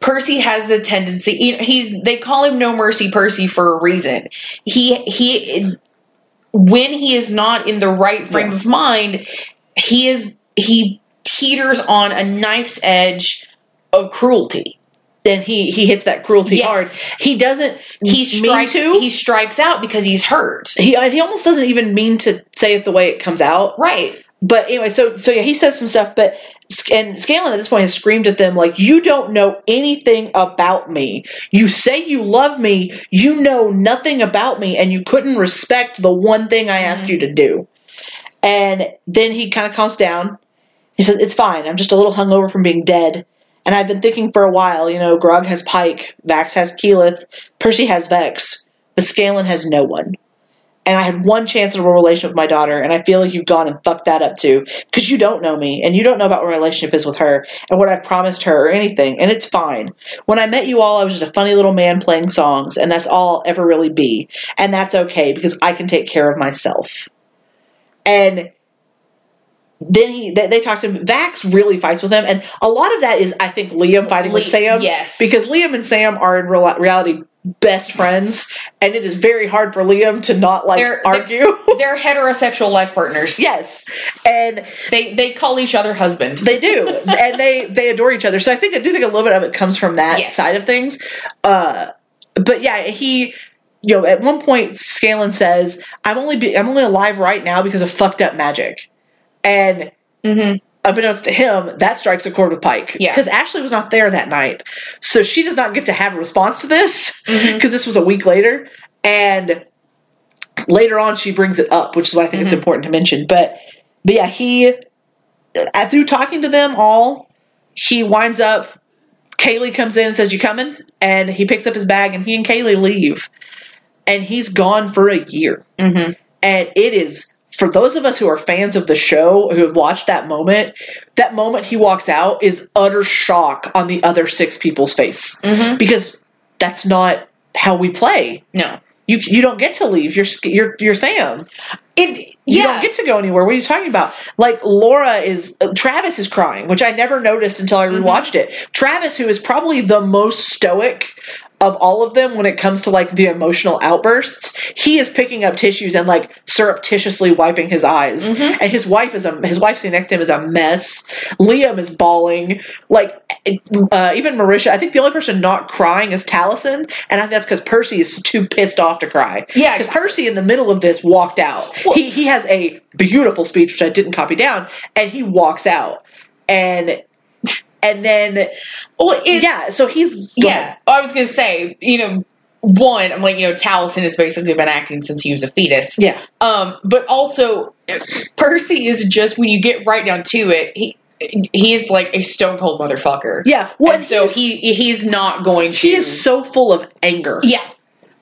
Percy has the tendency. You know, he's they call him No Mercy Percy for a reason. He he when he is not in the right frame Yeah. of mind, he is he teeters on a knife's edge of cruelty. Then he he hits that cruelty Yes. hard. He doesn't He mean strikes to. he strikes out because he's hurt. he he almost doesn't even mean to say it the way it comes out. Right. But anyway, so so yeah, he says some stuff, but and Scanlan at this point has screamed at them like, "You don't know anything about me. You say you love me, you know nothing about me, and you couldn't respect the one thing I asked you to do." And then he kind of calms down. He says, "It's fine. I'm just a little hungover from being dead." And I've been thinking for a while, you know, Grog has Pike, Vax has Keyleth, Percy has Vex, but Scanlan has no one and I had one chance at a relationship with my daughter, and I feel like you've gone and fucked that up too, because you don't know me, and you don't know about what my relationship is with her, and what I've promised her, or anything, and it's fine. When I met you all, I was just a funny little man playing songs, and that's all I'll ever really be, and that's okay, because I can take care of myself. And then he, they, they talk to him. Vax really fights with him, and a lot of that is, I think, Liam fighting with Sam. yes. because Liam and Sam are in real, reality best friends, and it is very hard for Liam to not like They're- argue. *laughs* They're heterosexual life partners. yes, and They they call each other husband. they do, *laughs* and they they adore each other. So I think I do think a little bit of it comes from that Yes. side of things. Uh, but yeah, he. You know, at one point, Scanlan says, "I'm only be- I'm only alive right now because of fucked up magic," and hmm unbeknownst to him, that strikes a chord with Pike. Yeah. Because Ashley was not there that night. So she does not get to have a response to this *laughs* because this was a week later. And later on, she brings it up, which is why I think it's Mhm. important to mention. But, but yeah, he, uh, through talking to them all, he winds up. Kaylie comes in and says, You coming? And he picks up his bag and he and Kaylie leave. And he's gone for a year hmm and it is for those of us who are fans of the show who have watched that moment that moment he walks out is utter shock on the other six people's face hmm because that's not how we play No, you you don't get to leave you're you're you're Sam it You Yeah. don't get to go anywhere. What are you talking about? Like Laura is uh, Travis is crying, which I never noticed until I Mm-hmm. rewatched it. Travis, who is probably the most stoic of all of them when it comes to like the emotional outbursts, he is picking up tissues and like surreptitiously wiping his eyes. Mhm. And his wife is a his wife sitting next to him is a mess. Liam is bawling. Like uh, even Marisha, I think the only person not crying is Taliesin, and I think that's because Percy is too pissed off to cry. Yeah, because Percy in the middle of this walked out. Well- he he has a beautiful speech which I didn't copy down, and he walks out, and and then Well, yeah, so he's yeah. I was gonna say, you know, one, I'm like, you know, Taliesin has basically been acting since he was a fetus. yeah, Um, but also, Percy is just when you get right down to it, he he is like a stone cold motherfucker. yeah. Well, and so he he's not going to. he is so full of anger. yeah.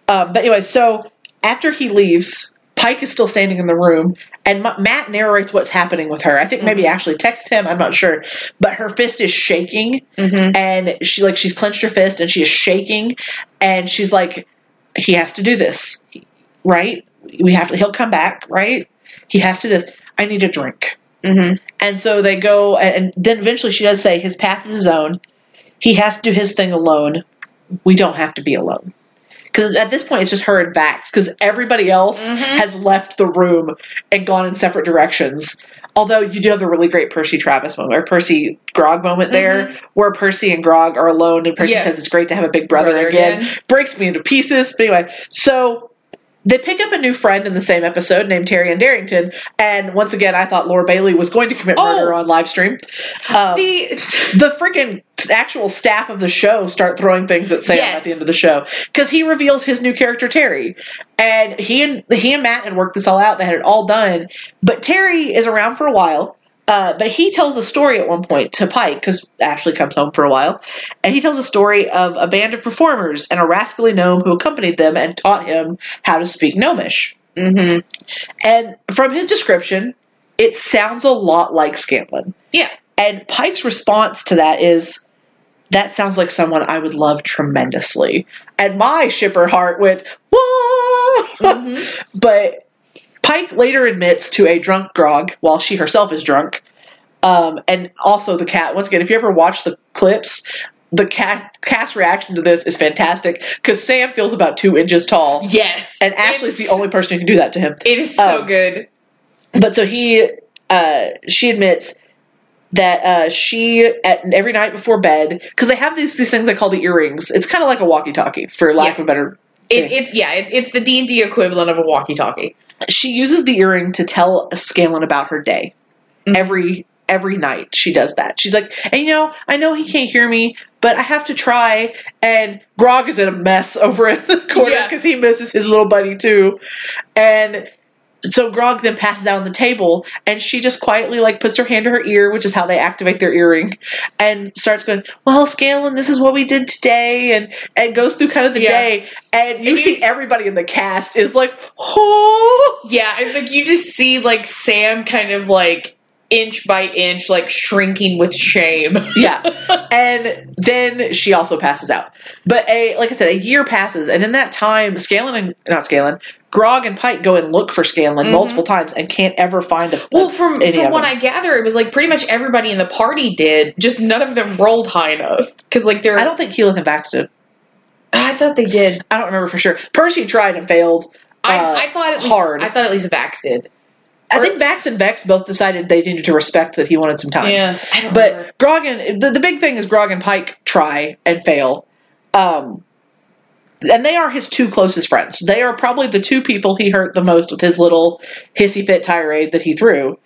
Um, but anyway, so after he leaves, Pike is still standing in the room, and Ma- Matt narrates what's happening with her. I think maybe Mm-hmm. Ashley texted him. I'm not sure, but her fist is shaking, Mm-hmm. and she like she's clenched her fist and she is shaking, and she's like, "He has to do this, right? We have to. He'll come back, right? He has to do this. I need a drink." Mm-hmm. And so they go, and then eventually she does say his path is his own. He has to do his thing alone. We don't have to be alone. Because at this point, it's just her and Vax, because everybody else Mhm. has left the room and gone in separate directions. Although you do have the really great Percy Travis moment, or Percy Grog moment there, where Percy and Grog are alone, and Percy Yeah. says it's great to have a big brother, Brother again. again. Breaks me into pieces. But anyway, so they pick up a new friend in the same episode named Taryon Darrington, and once again, I thought Laura Bailey was going to commit Oh. murder on live stream. Um, The the freaking actual staff of the show start throwing things at Sam Yes. at the end of the show because he reveals his new character Terry, and he and he and Matt had worked this all out. They had it all done, but Terry is around for a while. Uh, but he tells a story at one point to Pike because Ashley comes home for a while, and he tells a story of a band of performers and a rascally gnome who accompanied them and taught him how to speak gnomish. mm-hmm. And from his description, it sounds a lot like Scanlan. yeah. And Pike's response to that is, that sounds like someone I would love tremendously. And my shipper heart went, whoa! Mhm. *laughs* but Pike later admits to a drunk Grog while she herself is drunk. Um, and also the cat. Once again, if you ever watch the clips, the cat cast reaction to this is fantastic because Sam feels about two inches tall. Yes. And Ashley's the only person who can do that to him. It is so um, good. But so he, uh, she admits that uh, she at every night before bed because they have these these things they call the earrings. It's kind of like a walkie-talkie, for lack Yeah. of a better. It, it's yeah. It, it's the D and D equivalent of a walkie-talkie. She uses the earring to tell Scanlan about her day Mhm. every every night. She does that. She's like, and you know, I know he can't hear me, but I have to try. And Grog is in a mess *laughs* over in the corner Yeah. because he misses his little buddy too, and. So Grog then passes out on the table, and she just quietly like puts her hand to her ear, which is how they activate their earring, and starts going, "Well, Scanlan, this is what we did today," and and goes through kind of the Yeah. day, and you And you- see everybody in the cast is like, "Oh, Yeah, and like you just see like Sam kind of like inch by inch like shrinking with shame. *laughs* yeah." and then she also passes out. But a like I said, a year passes, and in that time, Scanlan and not Scanlan, Grog and Pike go and look for Scanlan Mhm. multiple times and can't ever find a Well, from from what. I gather, it was like pretty much everybody in the party did. Just none of them rolled high enough because like they're. I don't think Keyleth and Vax did. I thought they did. I don't remember for sure. Percy tried and failed. I, uh, I thought at least hard. I thought at least Vax did. I Or- think Vax and Vex both decided they needed to respect that he wanted some time. Yeah, I don't remember. But Grog and the, the big thing is Grog and Pike try and fail. Um, and they are his two closest friends. They are probably the two people he hurt the most with his little hissy fit tirade that he threw.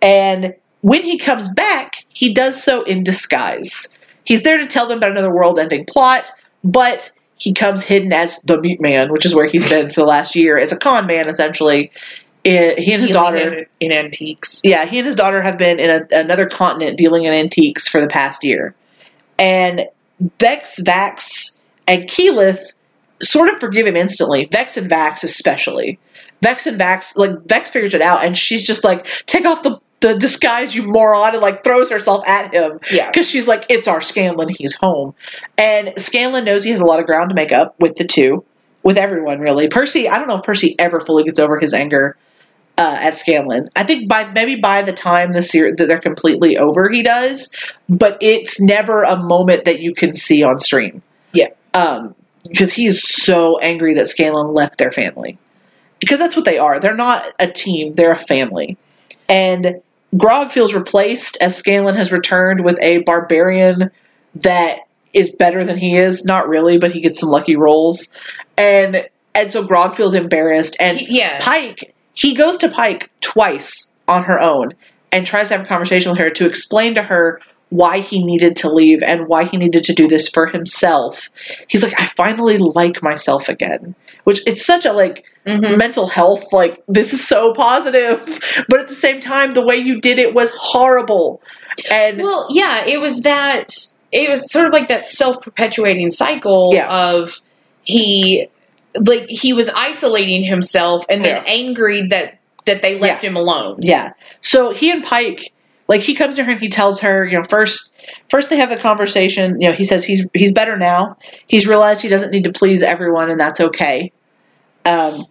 And when he comes back, he does so in disguise. He's there to tell them about another world ending plot, but he comes hidden as the meat man, which is where he's been for the last year, as a con man, essentially. Eh, he and his Dealing daughter in, in antiques. yeah, he and his daughter have been in a, another continent dealing in antiques for the past year. And Vex, Vax, and Keyleth sort of forgive him instantly. Vex and Vax especially. Vex and Vax, like Vex figures it out and she's just like, take off the, the disguise, you moron, and like throws herself at him. Yeah. Because she's like, it's our Scanlan, he's home. And Scanlan knows he has a lot of ground to make up with the two, with everyone really. Percy, I don't know if Percy ever fully gets over his anger uh, at Scanlan. I think by maybe by the time the series that they're completely over, he does, but it's never a moment that you can see on stream. Yeah. um, because he is so angry that Scanlan left their family. Because that's what they are. They're not a team; they're a family. And Grog feels replaced as Scanlan has returned with a barbarian that is better than he is. Not really, but he gets some lucky rolls. And and so Grog feels embarrassed. And Yeah. Pike, he goes to Pike twice on her own and tries to have a conversation with her to explain to her why he needed to leave and why he needed to do this for himself. He's like, I finally like myself again. Which it's such a like Mhm. mental health, like this is so positive. *laughs* But at the same time, the way you did it was horrible. And Well, yeah, it was that. It was sort of like that self-perpetuating cycle Yeah. of he, like he was isolating himself and then Yeah. angry that that they left him alone. Yeah. So he and Pike, like he comes to her and he tells her, you know, first first they have the conversation, you know, he says he's he's better now. He's realized he doesn't need to please everyone and that's okay. Um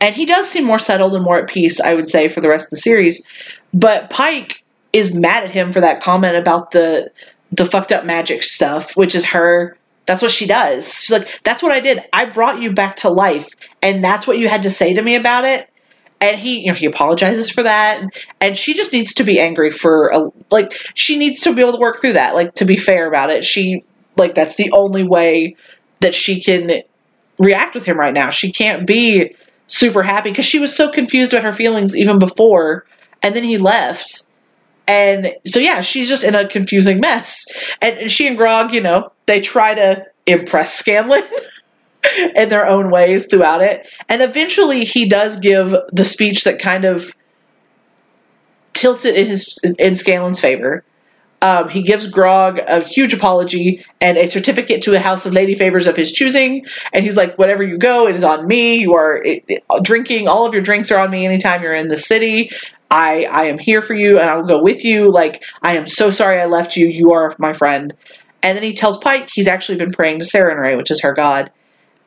and he does seem more settled and more at peace, I would say, for the rest of the series. But Pike is mad at him for that comment about the the fucked up magic stuff, which is her that's what she does. She's like, that's what I did. I brought you back to life, and that's what you had to say to me about it and he you know he apologizes for that and, she just needs to be angry for a like she needs to be able to work through that like to be fair about it she like that's the only way that she can react with him right now she can't be super happy because she was so confused about her feelings even before and then he left and so yeah she's just in a confusing mess and she and grog you know they try to impress scanlan *laughs* in their own ways throughout it. And eventually he does give the speech that kind of tilts it in his in Scanlan's favor. Um, he gives Grog a huge apology and a certificate to a house of lady favors of his choosing. And he's like, "Whatever you go, it is on me. You are it, it- drinking. All of your drinks are on me. Anytime you're in the city, I I am here for you, and I will go with you. Like I am so sorry I left you. You are my friend." And then he tells Pike he's actually been praying to Sarenrae, which is her god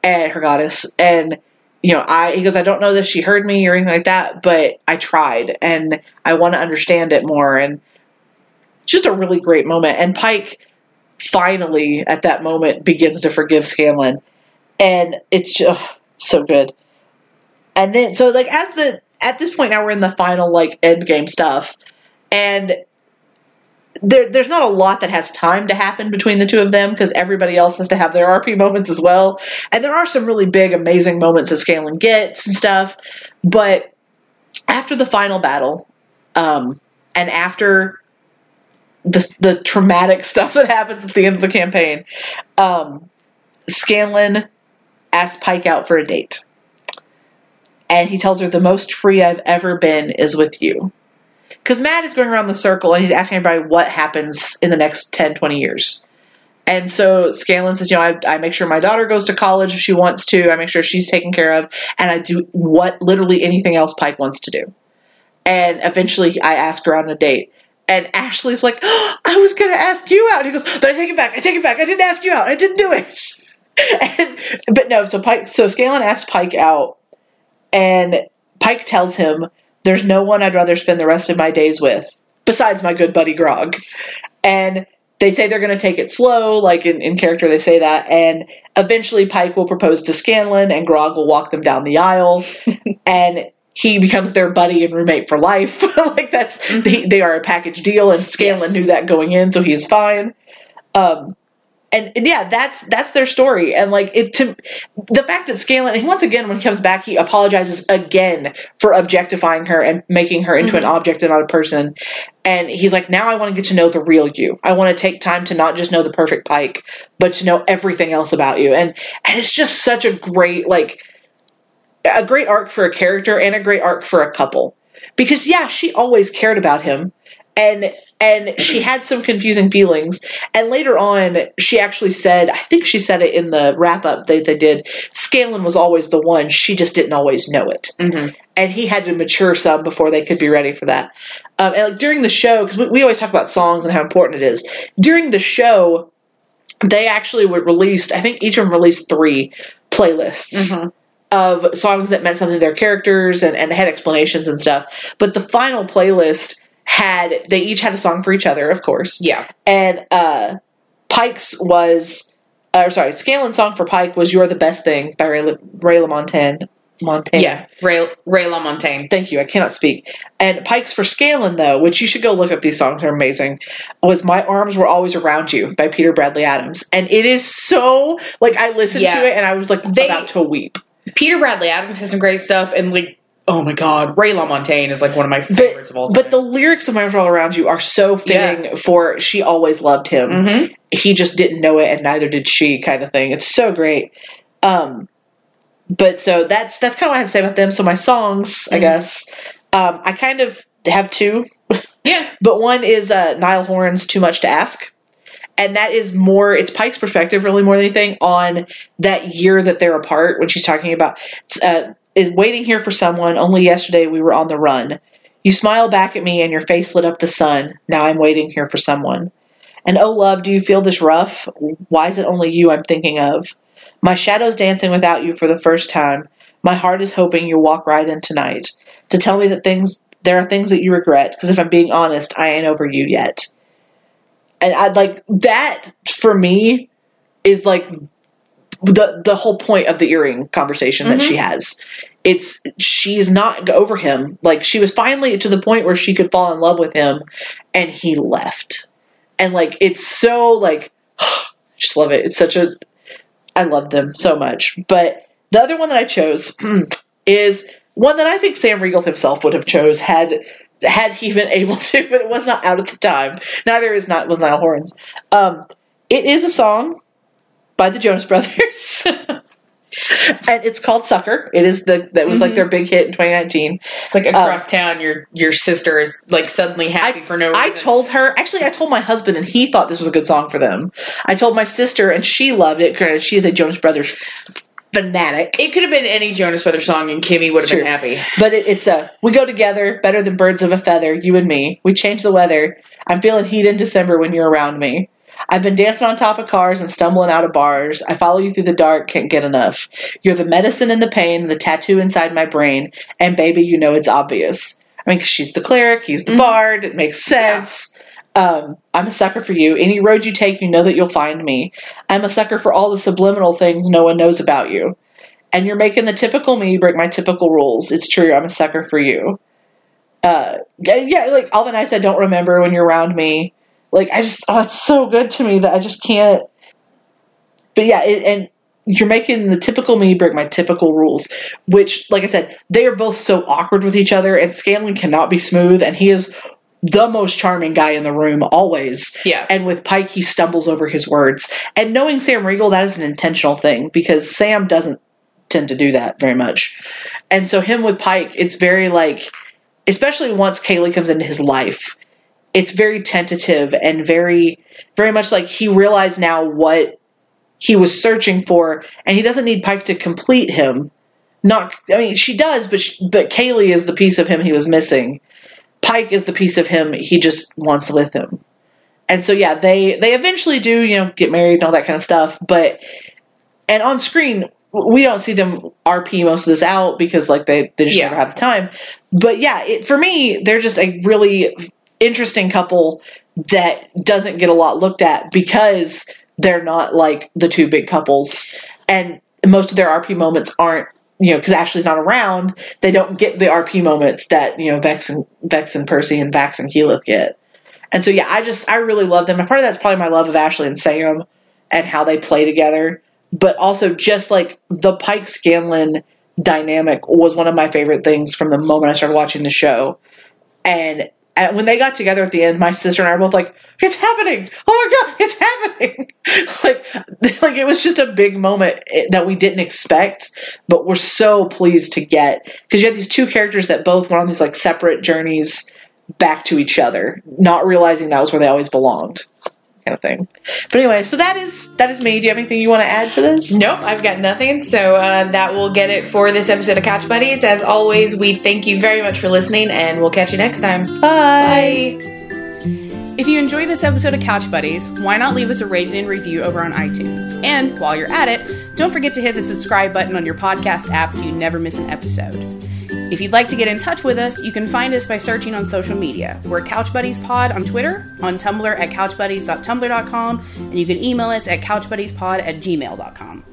and her goddess and you know i he goes i don't know that she heard me or anything like that but i tried and i want to understand it more and just a really great moment and pike finally at that moment begins to forgive scanlan and it's just so good and then so like as the at this point now we're in the final like end game stuff and there, there's not a lot that has time to happen between the two of them because everybody else has to have their RP moments as well. And there are some really big, amazing moments that Scanlan gets and stuff. But after the final battle, um, and after the the traumatic *laughs* stuff that happens at the end of the campaign, um, Scanlan asks Pike out for a date. And he tells her, The most free I've ever been is with you because Matt is going around the circle and he's asking everybody what happens in the next 10, 20 years. And so Scanlan says, you know, I, I make sure my daughter goes to college if she wants to. I make sure she's taken care of. And I do what literally anything else Pike wants to do. And eventually I ask her on a date. And Ashley's like, oh, I was going to ask you out. And he goes, "Then I take it back. I take it back. I didn't ask you out. I didn't do it. *laughs* and, but no, so Pike, so Scanlan asks Pike out. And Pike tells him, there's no one I'd rather spend the rest of my days with besides my good buddy Grog. And they say they're going to take it slow, like in, in character, they say that. And eventually, Pike will propose to Scanlan, and Grog will walk them down the aisle. *laughs* and he becomes their buddy and roommate for life. *laughs* like that's they, they are a package deal, and Scanlan Yes. knew that going in, so he is fine. Um, and, and yeah, that's that's their story, and like it to the fact that Scanlan, and once again when he comes back, he apologizes again for objectifying her and making her into an mm-hmm. object and not a person. And he's like, now I want to get to know the real you. I want to take time to not just know the perfect Pike, but to know everything else about you. And and it's just such a great like a great arc for a character and a great arc for a couple. Because yeah, she always cared about him and and she had some confusing feelings and later on she actually said i think she said it in the wrap up that they did scanlan was always the one she just didn't always know it Mhm. and he had to mature some before they could be ready for that um, and like during the show because we, we always talk about songs and how important it is during the show they actually were released i think each of them released three playlists Mhm. of songs that meant something to their characters and, and they had explanations and stuff. But the final playlist had they each had a song for each other, of course. Yeah. And uh Pike's was or sorry, Scanlan's song for Pike was You're the Best Thing by Ray, La- Ray LaMontagne. Montaigne. Yeah. Ray, Ray LaMontagne. Thank you. I cannot speak. And Pike's for Scalen, though, which you should go look up. These songs are amazing. Was "My Arms Were Always Around You" by Peter Bradley Adams, and it is so like I listened Yeah. to it and I was like They- about to weep. Peter Bradley Adams has some great stuff, and like, oh my god, Ray LaMontagne is like one of my favorites of all time. But the lyrics of "My All Around You" are so fitting for "She always loved him." Mhm. He just didn't know it, and neither did she. Kind of thing. It's so great. Um, but so that's that's kind of what I have to say about them. So my songs, I Mhm. guess, um, I kind of have two. yeah, *laughs* But one is uh, Niall Horan's "Too Much to Ask," and that is more. It's Pike's perspective, really more than anything, on that year that they're apart. When she's talking about uh, is waiting here for someone. Only yesterday we were on the run. You smile back at me, and your face lit up the sun. Now I'm waiting here for someone. And oh, love, do you feel this rough? Why is it only you I'm thinking of? My shadow's dancing without you for the first time. My heart is hoping you'll walk right in tonight to tell me that things there are things that you regret. Because if I'm being honest, I ain't over you yet. And I'd like that for me is like the the whole point of the earring conversation that Mhm. she has. It's she's not over him. Like she was finally to the point where she could fall in love with him, and he left. And like it's so like *gasps* just love it. It's such a I love them so much. But the other one that I chose *clears throat* is one that I think Sam Riegel himself would have chose had had he been *laughs* able to, but it was not out at the time. Neither is not was Niall Horan's. Um, it is a song by the Jonas Brothers. *laughs* and it's called Sucker. It is the that was like Mhm. their big hit in 2019. it's like across town. Your your sister is like suddenly happy for no reason. I told her, actually, I told my husband, and he thought this was a good song for them. I told my sister, and she loved it. Granted, she is a Jonas Brothers fanatic. it could have been any Jonas Brothers song, and Kimmy would have True. been happy. But it, it's a we go together better than birds of a feather, you and me. We change the weather. I'm feeling heat in December when you're around me. I've been dancing on top of cars and stumbling out of bars. I follow you through the dark, can't get enough. You're the medicine and the pain, the tattoo inside my brain, and baby, you know it's obvious. I mean, 'cause she's the cleric, he's the Mhm. bard. It makes sense. Um, I'm a sucker for you. Any road you take, you know that you'll find me. I'm a sucker for all the subliminal things no one knows about you. And you're making the typical me break my typical rules. It's true. I'm a sucker for you. Uh, yeah, yeah, like all the nights I don't remember when you're around me. Like I just, oh, it's so good to me that I just can't. But yeah, it, and you're making the typical me break my typical rules. Which, like I said, they are both so awkward with each other, and Scanlan cannot be smooth, and he is the most charming guy in the room always. Yeah, And with Pike, he stumbles over his words. And knowing Sam Riegel, that is an intentional thing because Sam doesn't tend to do that very much. And so, him with Pike, it's very like, especially once Kaylie comes into his life, it's very tentative and very, very much like he realized now what he was searching for, and he doesn't need Pike to complete him. Not, I mean, she does, but she, but Kaylie is the piece of him he was missing. Pike is the piece of him he just wants with him and so yeah they they eventually do you know get married and all that kind of stuff but and on screen we don't see them rp most of this out because like they, they just Yeah. never have the time but yeah it, for me they're just a really interesting couple that doesn't get a lot looked at because they're not like the two big couples and most of their rp moments aren't you know because ashley's not around they don't get the rp moments that you know vex and vex and percy and vax and keyleth get and so yeah, I just I really love them. And part of that's probably my love of Ashley and Sam and how they play together. But also just like the Pike Scanlan dynamic was one of my favorite things from the moment I started watching the show. And and when they got together at the end, my sister and I were both like, "It's happening! Oh my god, it's happening!" *laughs* like, *laughs* like it was just a big moment eh, that we didn't expect, but we're so pleased to get because you had these two characters that both went on these like separate journeys back to each other, not realizing that was where they always belonged, kind of thing. But anyway, so that is that is me. Do you have anything you want to add to this? Nope, I've got nothing. So uh, that will get it for this episode of Couch Buddies. As always, we thank you very much for listening, and we'll catch you next time. Bye. Bye. If you enjoy this episode of Couch Buddies, why not leave us a rating and review over on iTunes? And while you're at it, don't forget to hit the subscribe button on your podcast app so you never miss an episode. If you'd like to get in touch with us, you can find us by searching on social media. We're Couch Buddies Pod on Twitter, on Tumblr at couchbuddies.tumblr.com, and you can email us at couchbuddiespod at gmail.com.